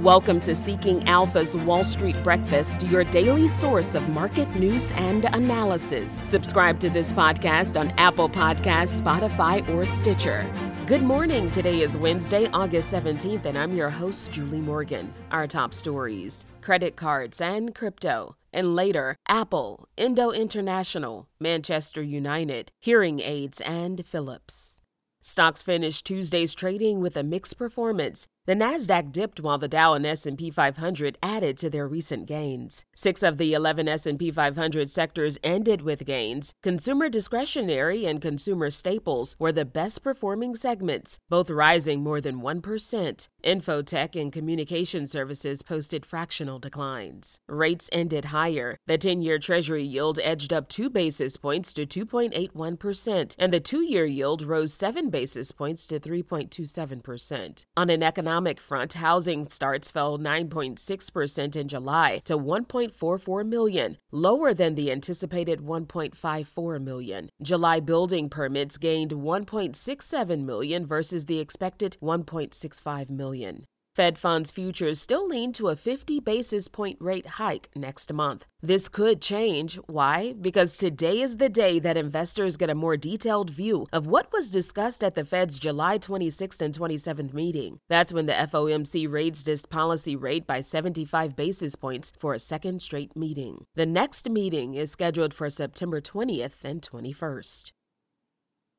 Welcome to Seeking Alpha's Wall Street Breakfast, your daily source of market news and analysis. Subscribe to this podcast on Apple Podcasts, Spotify, or Stitcher. Good morning. Today is Wednesday, August 17th, and I'm your host, Julie Morgan. Our top stories credit cards and crypto. And later, Apple, Endo International, Manchester United, hearing aids, and Philips. Stocks finished Tuesday's trading with a mixed performance. The Nasdaq dipped while the Dow and S&P 500 added to their recent gains. 6 of the 11 S&P 500 sectors ended with gains. Consumer discretionary and consumer staples were the best performing segments, both rising more than 1%. Infotech and communication services posted fractional declines. Rates ended higher. The 10-year Treasury yield edged up 2 basis points to 2.81%, and the 2-year yield rose 7 basis points to 3.27%. On an economic economic front, housing starts fell 9.6% in July to 1.44 million, lower than the anticipated 1.54 million. July building permits gained 1.67 million versus the expected 1.65 million. Fed funds futures still lean to a 50 basis point rate hike next month. This could change. Why? Because today is the day that investors get a more detailed view of what was discussed at the Fed's July 26th and 27th meeting. That's when the FOMC raised its policy rate by 75 basis points for a second straight meeting. The next meeting is scheduled for September 20th and 21st.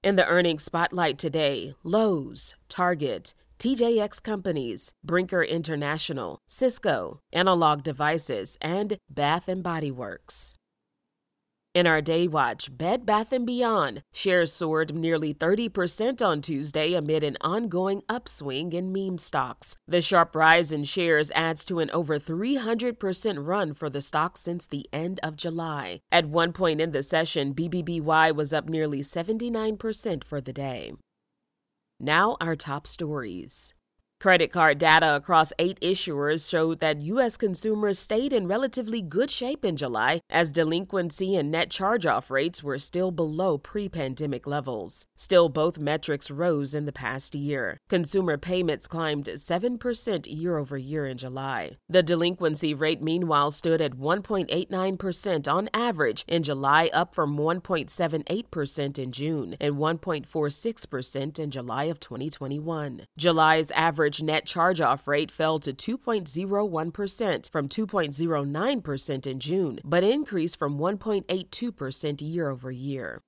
In the earnings spotlight today, Lowe's, Target, TJX Companies, Brinker International, Cisco, Analog Devices, and Bath and Body Works. In our day watch, Bed Bath & Beyond shares soared nearly 30% on Tuesday amid an ongoing upswing in meme stocks. The sharp rise in shares adds to an over 300% run for the stock since the end of July. At one point in the session, BBBY was up nearly 79% for the day. Now, our top stories. Credit card data across eight issuers showed that U.S. consumers stayed in relatively good shape in July as delinquency and net charge off rates were still below pre pandemic levels. Still, both metrics rose in the past year. Consumer payments climbed 7% year over year in July. The delinquency rate, meanwhile, stood at 1.89% on average in July, up from 1.78% in June and 1.46% in July of 2021. July's average net charge off rate fell to 2.01% from 2.09% in June, but increased from 1.82% year over year.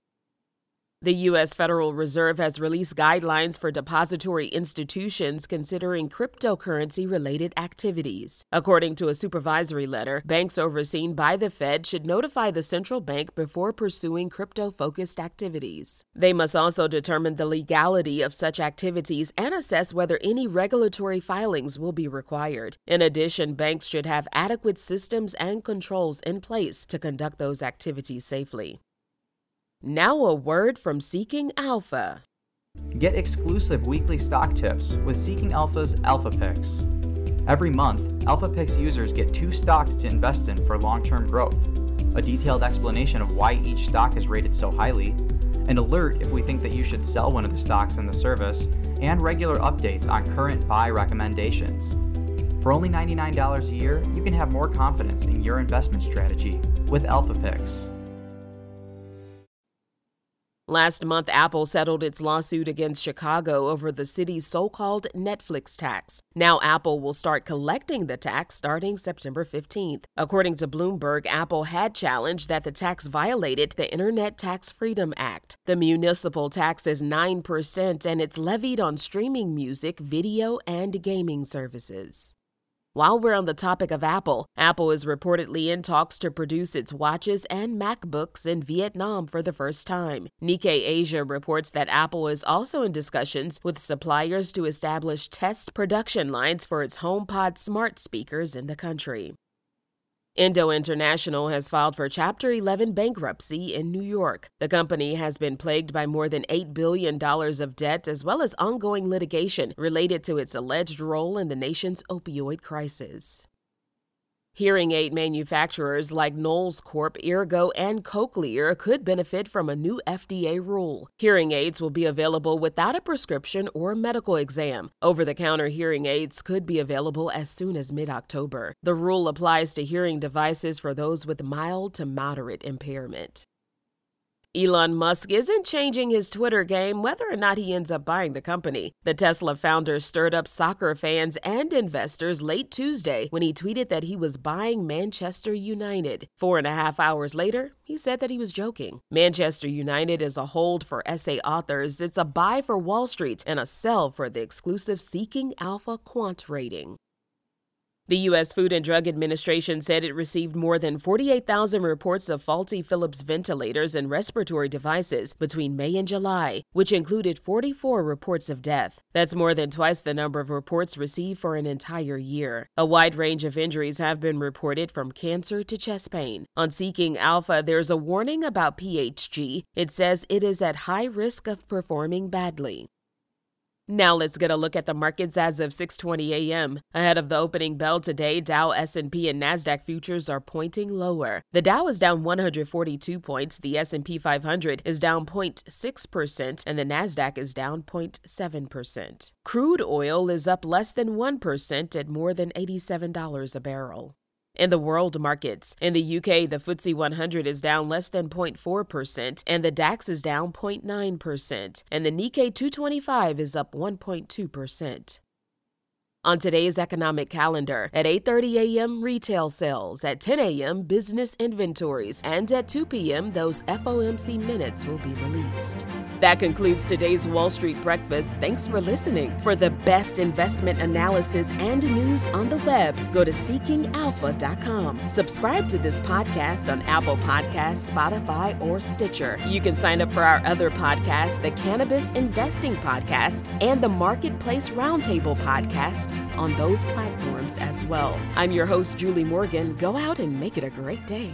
The U.S. Federal Reserve has released guidelines for depository institutions considering cryptocurrency related activities. According to a supervisory letter, banks overseen by the Fed should notify the central bank before pursuing crypto focused activities. They must also determine the legality of such activities and assess whether any regulatory filings will be required. In addition, banks should have adequate systems and controls in place to conduct those activities safely. Now, a word from Seeking Alpha. Get exclusive weekly stock tips with Seeking Alpha's Alpha Picks. Every month, Alpha Picks users get two stocks to invest in for long term growth, a detailed explanation of why each stock is rated so highly, an alert if we think that you should sell one of the stocks in the service, and regular updates on current buy recommendations. For only $99 a year, you can have more confidence in your investment strategy with Alpha Picks. Last month, Apple settled its lawsuit against Chicago over the city's so called Netflix tax. Now, Apple will start collecting the tax starting September 15th. According to Bloomberg, Apple had challenged that the tax violated the Internet Tax Freedom Act. The municipal tax is 9% and it's levied on streaming music, video, and gaming services. While we're on the topic of Apple, Apple is reportedly in talks to produce its watches and MacBooks in Vietnam for the first time. Nikkei Asia reports that Apple is also in discussions with suppliers to establish test production lines for its HomePod smart speakers in the country. Endo International has filed for Chapter 11 bankruptcy in New York. The company has been plagued by more than $8 billion of debt as well as ongoing litigation related to its alleged role in the nation's opioid crisis. Hearing aid manufacturers like Knowles Corp, Eargo, and Cochlear could benefit from a new FDA rule. Hearing aids will be available without a prescription or medical exam. Over the counter hearing aids could be available as soon as mid October. The rule applies to hearing devices for those with mild to moderate impairment. Elon Musk isn't changing his Twitter game whether or not he ends up buying the company. The Tesla founder stirred up soccer fans and investors late Tuesday when he tweeted that he was buying Manchester United. Four and a half hours later, he said that he was joking. Manchester United is a hold for SA authors, it's a buy for Wall Street, and a sell for the exclusive Seeking Alpha Quant rating. The U.S. Food and Drug Administration said it received more than 48,000 reports of faulty Philips ventilators and respiratory devices between May and July, which included 44 reports of death. That's more than twice the number of reports received for an entire year. A wide range of injuries have been reported from cancer to chest pain. On Seeking Alpha, there's a warning about PHG. It says it is at high risk of performing badly. Now let's get a look at the markets as of 6:20 a.m. Ahead of the opening bell today, Dow, S&P, and Nasdaq futures are pointing lower. The Dow is down 142 points, the S&P 500 is down 0.6%, and the Nasdaq is down 0.7%. Crude oil is up less than 1% at more than $87 a barrel. In the world markets, in the UK, the FTSE 100 is down less than 0.4%, and the DAX is down 0.9%, and the Nikkei 225 is up 1.2%. On today's economic calendar, at 8:30 a.m. retail sales, at 10 a.m. business inventories, and at 2 p.m. those FOMC minutes will be released. That concludes today's Wall Street Breakfast. Thanks for listening. For the best investment analysis and news on the web, go to seekingalpha.com. Subscribe to this podcast on Apple Podcasts, Spotify, or Stitcher. You can sign up for our other podcasts, the Cannabis Investing Podcast and the Marketplace Roundtable Podcast on those platforms as well. I'm your host, Julie Morgan. Go out and make it a great day.